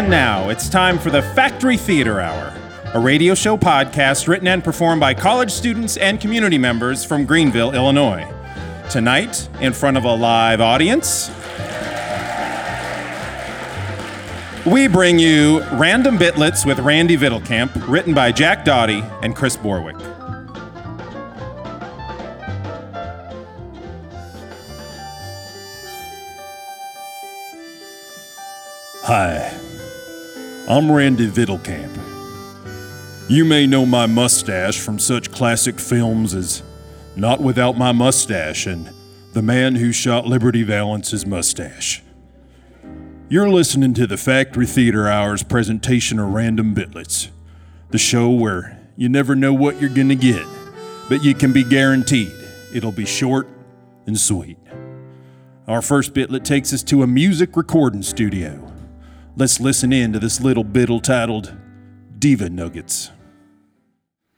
And now it's time for the Factory Theatre Hour, a radio show podcast written and performed by college students and community members from Greenville, Illinois. Tonight, in front of a live audience, we bring you Random Bitlets with Randy Vittelkamp, written by Jack Doughty and Chris Borwick. Hi, I'm Randy Vittelkamp. You may know my mustache from such classic films as Not Without My Mustache and The Man Who Shot Liberty Valance's Mustache. You're listening to the Factory Theatre Hours presentation of Random Bitlets, the show where you never know what you're gonna get, but you can be guaranteed it'll be short and sweet. Our first bitlet takes us to a music recording studio. Let's listen in to this little bittle titled Diva Nuggets.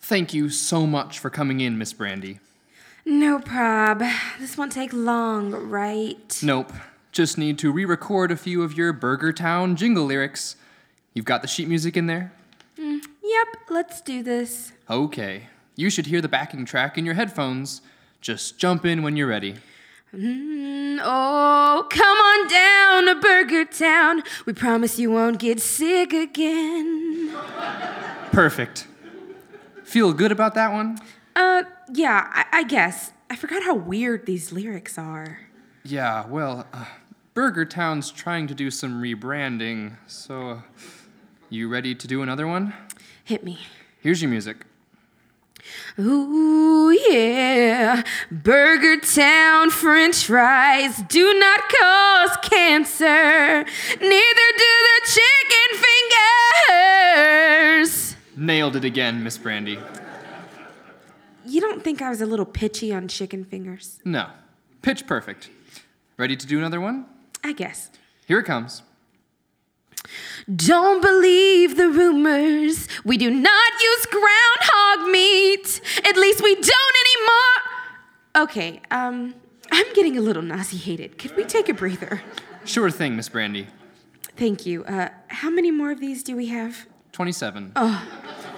Thank you so much for coming in, Miss Brandy. No prob. This won't take long, right? Nope. Just need to re record a few of your Burger Town jingle lyrics. You've got the sheet music in there? Mm, yep, let's do this. Okay. You should hear the backing track in your headphones. Just jump in when you're ready. Mm, oh, come on down to Burger Town. We promise you won't get sick again. Perfect. Feel good about that one? Uh, yeah, I, I guess. I forgot how weird these lyrics are. Yeah, well, uh, Burger Town's trying to do some rebranding, so. Uh, you ready to do another one? Hit me. Here's your music. Ooh, yeah. Burger Town French fries do not cause cancer, neither do the chicken fingers. Nailed it again, Miss Brandy. You don't think I was a little pitchy on chicken fingers? No. Pitch perfect. Ready to do another one? I guess. Here it comes. Don't believe the rumors. We do not use groundhog meat. At least we don't anymore. Okay, um, I'm getting a little nauseated. Could we take a breather? Sure thing, Miss Brandy. Thank you. Uh, how many more of these do we have? 27. Oh.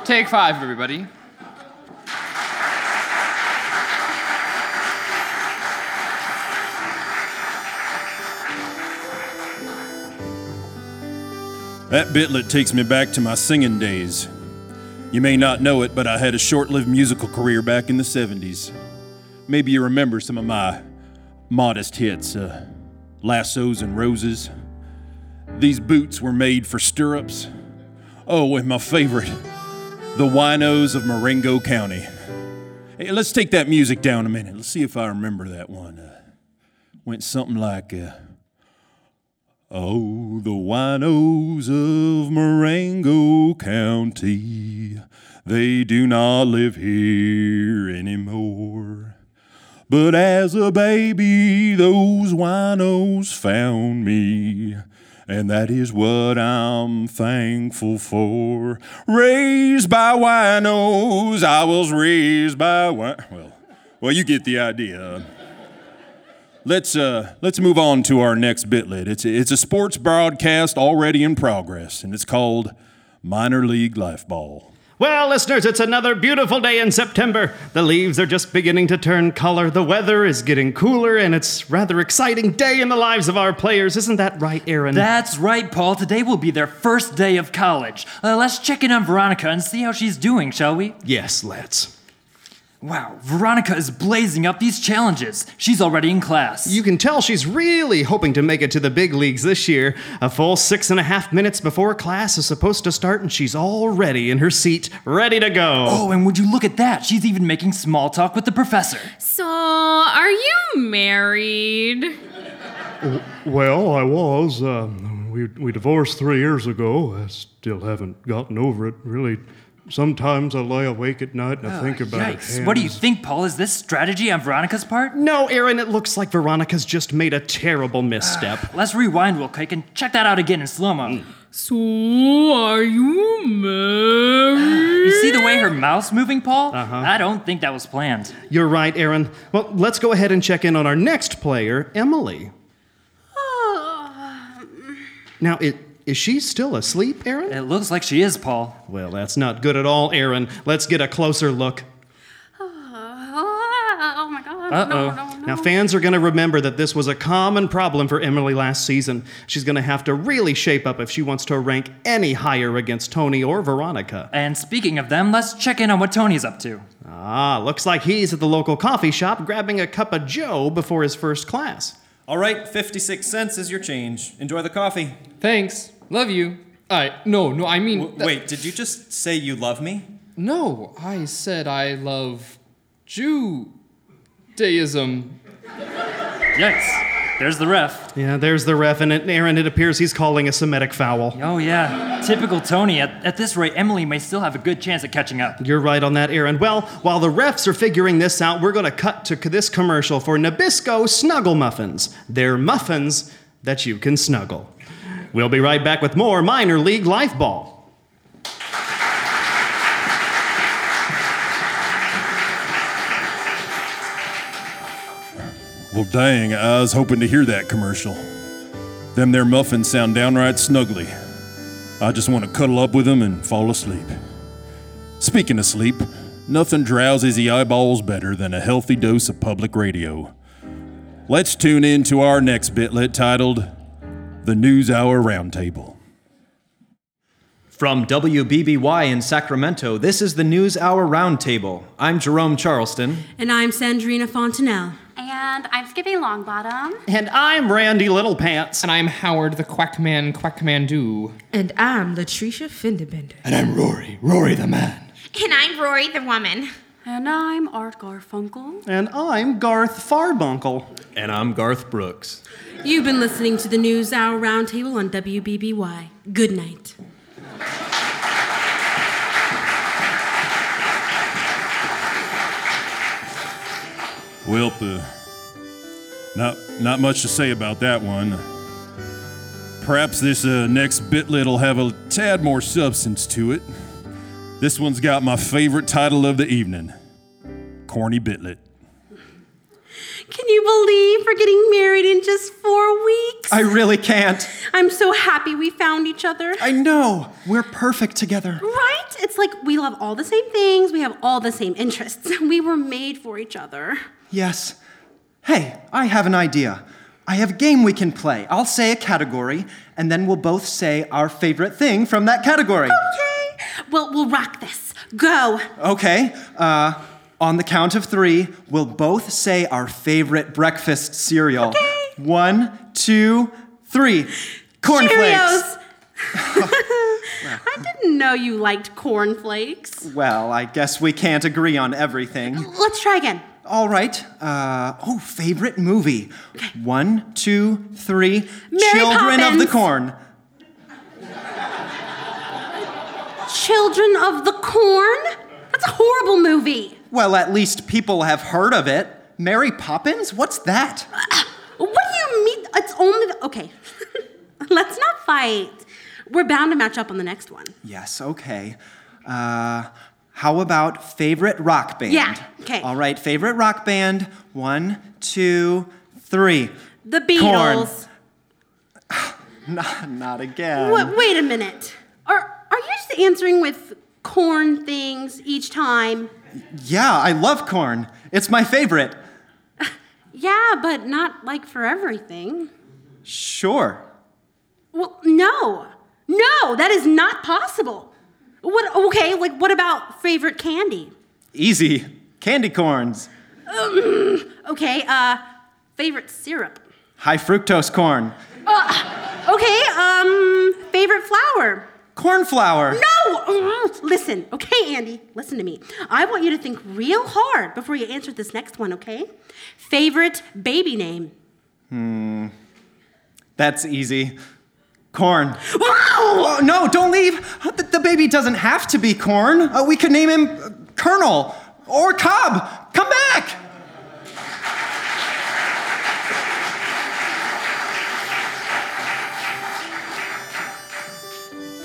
Take five, everybody. That bitlet takes me back to my singing days. You may not know it, but I had a short lived musical career back in the 70s. Maybe you remember some of my modest hits uh, Lassos and Roses. These boots were made for stirrups. Oh, and my favorite, the winos of Marengo County. Hey, let's take that music down a minute. Let's see if I remember that one. Uh, went something like. Uh, Oh, the winos of Marengo County, they do not live here anymore. But as a baby, those winos found me, and that is what I'm thankful for. Raised by winos, I was raised by win- well, well, you get the idea let's uh, let's move on to our next bitlet. It's a, it's a sports broadcast already in progress, and it's called Minor League Life Ball. Well, listeners, it's another beautiful day in September. The leaves are just beginning to turn color, the weather is getting cooler, and it's rather exciting day in the lives of our players. Isn't that right, Aaron? That's right, Paul. Today will be their first day of college. Uh, let's check in on Veronica and see how she's doing, shall we? yes, let's. Wow, Veronica is blazing up these challenges. She's already in class. You can tell she's really hoping to make it to the big leagues this year. A full six and a half minutes before class is supposed to start, and she's already in her seat, ready to go. Oh, and would you look at that? She's even making small talk with the professor. So, are you married? Well, I was. Um, we, we divorced three years ago. I still haven't gotten over it. Really, sometimes I lie awake at night and I ah, think about it. Yikes. What do you think, Paul? Is this strategy on Veronica's part? No, Aaron, it looks like Veronica's just made a terrible misstep. Let's rewind real quick and check that out again in slow mo. Mm. So, are you married? You see the way her mouth's moving, Paul? Uh-huh. I don't think that was planned. You're right, Aaron. Well, let's go ahead and check in on our next player, Emily. Ah. Now, it Is she still asleep, Aaron? It looks like she is, Paul. Well, that's not good at all, Aaron. Let's get a closer look. Oh my god. Uh-oh. No, no, no. Now, fans are going to remember that this was a common problem for Emily last season. She's going to have to really shape up if she wants to rank any higher against Tony or Veronica. And speaking of them, let's check in on what Tony's up to. Ah, looks like he's at the local coffee shop grabbing a cup of Joe before his first class. All right, 56 cents is your change. Enjoy the coffee. Thanks. Love you. I no, no, I mean W- wait, did you just say you love me? No, I said I love Judaism. Yikes. There's the ref. Yeah, there's the ref, and it, Aaron, it appears he's calling a Semitic foul. Oh, yeah. Typical Tony. At, at this rate, Emily may still have a good chance at catching up. You're right on that, Aaron. Well, while the refs are figuring this out, we're going to cut to this commercial for Nabisco Snuggle Muffins. They're muffins that you can snuggle. We'll be right back with more Minor League Life Ball. Well, dang, I was hoping to hear that commercial. Them there muffins sound downright snuggly. I just want to cuddle up with them and fall asleep. Speaking of sleep, nothing drowses the eyeballs better than a healthy dose of public radio. Let's tune in to our next bitlet titled The News Hour Roundtable. From WBBY in Sacramento, this is the News Hour Roundtable. I'm Jerome Charleston. And I'm Sandrina Fontanelle. And I'm Skippy Longbottom. And I'm Randy Littlepants. And I'm Howard the Quackman Quackmandu. And I'm Latricia Fendebender. And I'm Rory, Rory the man. And I'm Rory the woman. And I'm Art Garfunkel. And I'm Garth Farbuncle. And I'm Garth Brooks. You've been listening to the News Hour Roundtable on WBBY. Good night. Well, uh, not not much to say about that one. Perhaps this uh, next bitlet will have a tad more substance to it. This one's got my favorite title of the evening, Corny Bitlet. Can you believe we're getting married in just four weeks? I really can't. I'm so happy we found each other. I know. We're perfect together. Right? It's like we love all the same things, we have all the same interests. We were made for each other. Yes. Hey, I have an idea. I have a game we can play. I'll say a category, and then we'll both say our favorite thing from that category. Okay. Well, we'll rock this. Go. Okay. Uh, on the count of three, we'll both say our favorite breakfast cereal. Okay. One, two, three. Cornflakes. I didn't know you liked cornflakes. Well, I guess we can't agree on everything. Let's try again. All right. Uh, oh, favorite movie. Okay. One, two, three. Mary Children of the Corn. Children of the Corn? That's a horrible movie. Well, at least people have heard of it. Mary Poppins? What's that? What do you mean? It's only the, okay. Let's not fight. We're bound to match up on the next one. Yes, okay. Uh, how about favorite rock band? Yeah, okay. All right, favorite rock band. One, two, three. The Beatles. Not, not again. Wait, wait a minute. Are are you just answering with corn things each time? Yeah, I love corn. It's my favorite. Yeah, but not like for everything. Sure. Well, no. No, that is not possible. What okay, like what about favorite candy? Easy. Candy corns. Um, okay, uh favorite syrup. High fructose corn. Uh, okay, um favorite flour. Corn flour. No! Listen, okay, Andy, listen to me. I want you to think real hard before you answer this next one, okay? Favorite baby name. Hmm. That's easy. Corn. Wow! Oh, no, don't leave. The, the baby doesn't have to be corn. Uh, we could name him uh, Colonel or Cobb. Come back.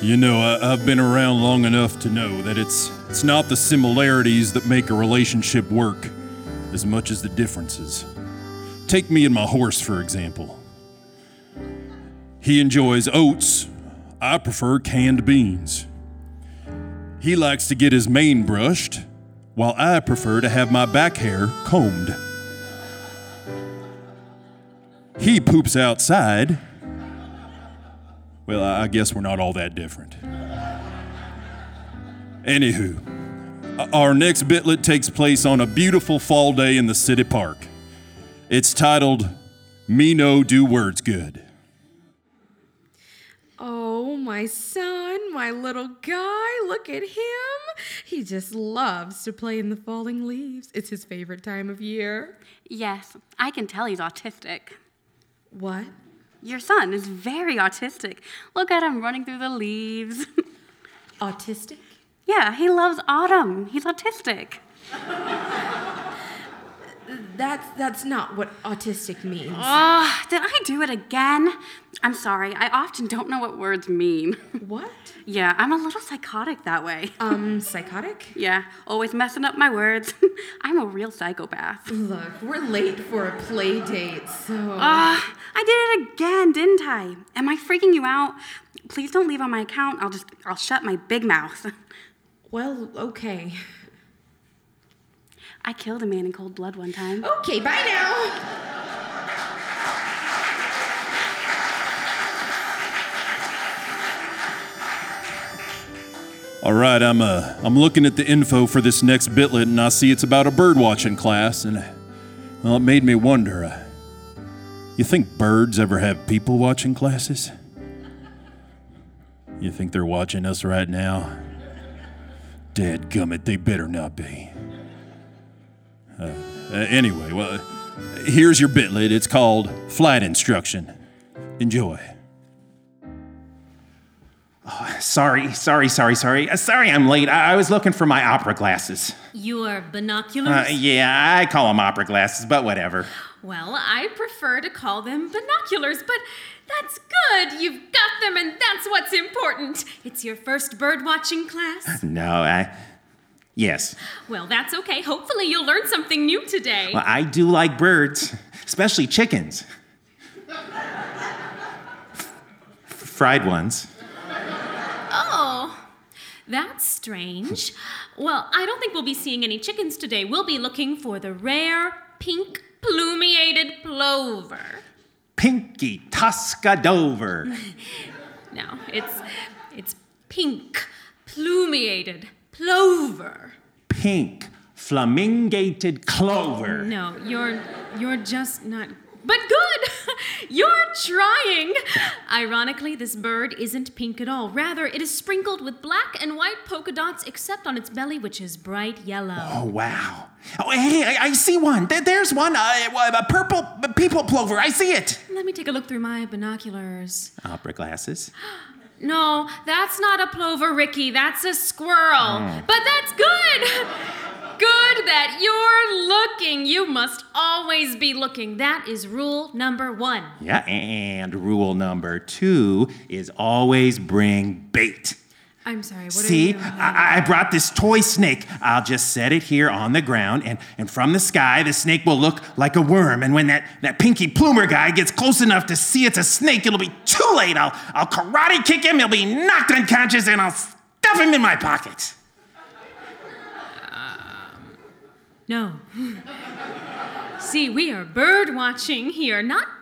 You know, I, I've been around long enough to know that it's it's not the similarities that make a relationship work, as much as the differences. Take me and my horse, for example. He enjoys oats. I prefer canned beans. He likes to get his mane brushed, while I prefer to have my back hair combed. He poops outside. Well, I guess we're not all that different. Anywho, our next bitlet takes place on a beautiful fall day in the city park. It's titled Me No Do Words Good. Oh, my son, my little guy, look at him. He just loves to play in the falling leaves. It's his favorite time of year. Yes, I can tell he's autistic. What? Your son is very autistic. Look at him running through the leaves. Autistic? yeah, he loves autumn. He's autistic. That's that's not what autistic means. Oh, did I do it again? I'm sorry. I often don't know what words mean. What? Yeah, I'm a little psychotic that way. Um, psychotic? Yeah, always messing up my words. I'm a real psychopath. Look, we're late for a play date, so. Ah, I did it again, didn't I? Am I freaking you out? Please don't leave on my account. I'll just I'll shut my big mouth. well, okay. I killed a man in cold blood one time. Okay, bye now. All right, I'm uh, I'm looking at the info for this next bitlet, and I see it's about a bird watching class, and well, it made me wonder. Uh, you think birds ever have people watching classes? You think they're watching us right now? Dead gummit, they better not be. Uh, uh, anyway, well, here's your bitlet. It's called Flight Instruction. Enjoy. Oh, Sorry, sorry, sorry, sorry. Uh, sorry I'm late. I, I was looking for my opera glasses. Your binoculars? Uh, yeah, I call them opera glasses, but whatever. Well, I prefer to call them binoculars, but that's good. You've got them, and that's what's important. It's your first bird watching class. No, I. Yes. Well, that's okay. Hopefully, you'll learn something new today. Well, I do like birds, especially chickens. Fried ones. Oh, that's strange. Well, I don't think we'll be seeing any chickens today. We'll be looking for the rare pink plumiated plover. Pinky Tuscadover. No, it's it's pink plumiated plover. Pink flamingated clover. No, you're you're just not but good! You're trying! Ironically, this bird isn't pink at all. Rather, it is sprinkled with black and white polka dots, except on its belly, which is bright yellow. Oh, wow. Oh, hey, I, I see one. There, there's one. Uh, a purple people plover. I see it. Let me take a look through my binoculars. Opera glasses. No, that's not a plover, Ricky. That's a squirrel. Oh. But that's good! Good that you're looking. You must always be looking. That is rule number one. Yeah, and rule number two is always bring bait. I'm sorry, what See, are you? I, I brought this toy snake. I'll just set it here on the ground, and, and from the sky, the snake will look like a worm. And when that, that pinky plumer guy gets close enough to see it's a snake, it'll be too late. I'll, I'll karate kick him, he'll be knocked unconscious, and I'll stuff him in my pocket. Um, no. See, we are bird watching here, not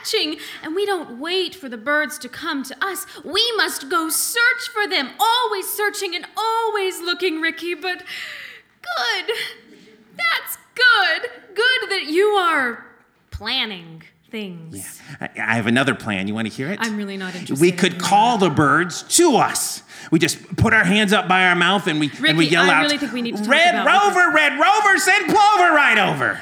bird catching, and we don't wait for the birds to come to us. We must go search for them, always searching and always looking, Ricky. But good. That's good. Good that you are planning things. I, I have another plan. You want to hear it? I'm really not interested. we could call the birds to us. We just put our hands up by our mouth and we and we Ricky, yell I out, really think we need to "Red Rover, Red Rover, send Plover right over."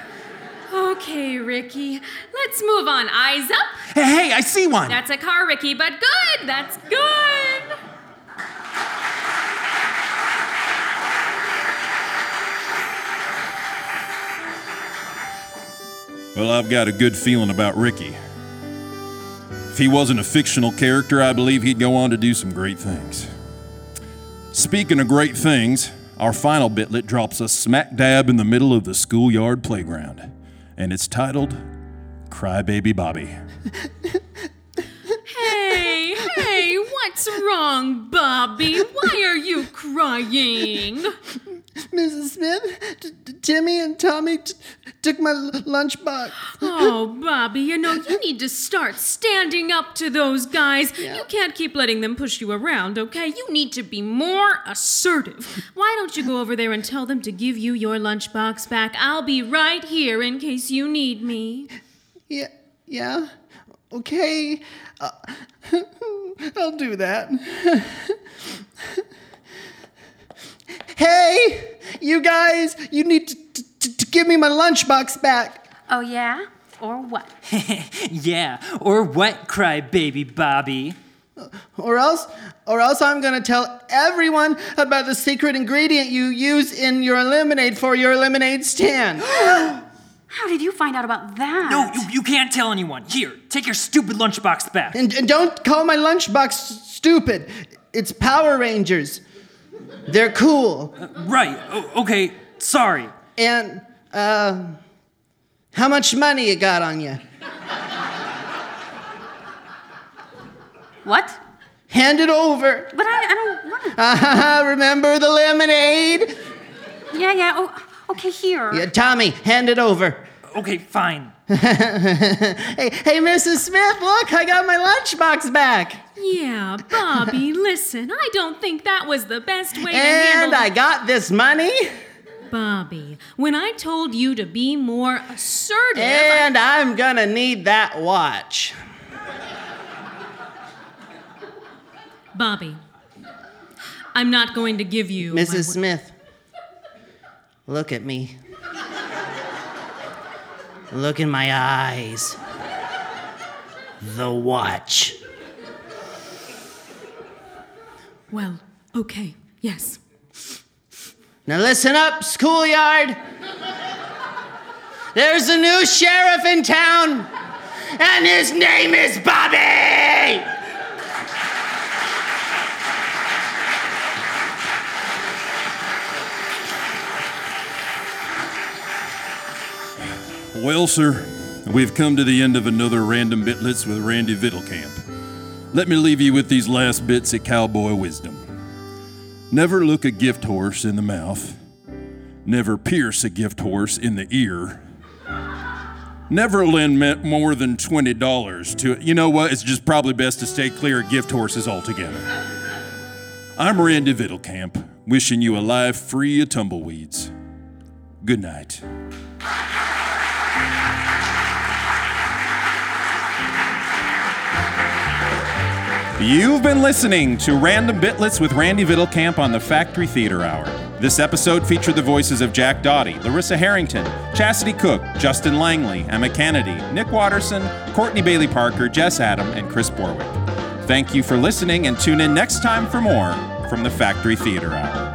Okay, Ricky. Let's move on. Eyes up. Hey, hey, I see one. That's a car, Ricky, but good. That's good. Well, I've got a good feeling about Ricky. If he wasn't a fictional character, I believe he'd go on to do some great things. Speaking of great things, our final bitlet drops us smack dab in the middle of the schoolyard playground, and it's titled Crybaby Bobby. Hey, hey, what's wrong, Bobby? Why are you crying? Mrs. Smith, Timmy and Tommy t- took my l- lunchbox. Oh, Bobby, you know, you need to start standing up to those guys. You can't keep letting them push you around, okay? You need to be more assertive. Why don't you go over there and tell them to give you your lunchbox back? I'll be right here in case you need me. Yeah, yeah, okay. Uh, I'll do that. hey, you guys, you need to, to, to give me my lunchbox back. Oh, yeah? Or what? yeah, or what, cry baby Bobby? Or else, or else I'm gonna tell everyone about the secret ingredient you use in your lemonade for your lemonade stand. How did you find out about that? No, you, you can't tell anyone. Here, take your stupid lunchbox back. And, and don't call my lunchbox stupid. It's Power Rangers. They're cool. right, o- okay, sorry. And, uh, how much money you got on you? What? Hand it over. But I, I don't want to. Ah, remember the lemonade? Yeah, yeah. Oh, okay, here. Yeah, Tommy, hand it over. Okay, fine. hey, hey, Mrs. Smith, look, I got my lunchbox back. Yeah, Bobby, listen, I don't think that was the best way to get it. And I got this money. Bobby, when I told you to be more assertive, And I'm gonna need that watch. Bobby, I'm not going to give you Mrs. wa- Smith, look at me. Look in my eyes. The watch. Well, okay, yes. Now listen up, schoolyard. There's a new sheriff in town, and his name is Bobby! Well, sir, we've come to the end of another Random Bitlets with Randy Vittelkamp. Let me leave you with these last bits of cowboy wisdom. Never look a gift horse in the mouth. Never pierce a gift horse in the ear. Never lend more than $20 to it. You know what? It's just probably best to stay clear of gift horses altogether. I'm Randy Vittelkamp, wishing you a life free of tumbleweeds. Good night. You've been listening to Random Bitlets with Randy Vittelkamp on the Factory Theatre Hour. This episode featured the voices of Jack Doughty, Larissa Harrington, Chastity Cook, Justin Langley, Emma Kennedy, Nick Watterson, Courtney Bailey Parker, Jess Adam, and Chris Borwick. Thank you for listening and tune in next time for more from the Factory Theatre Hour.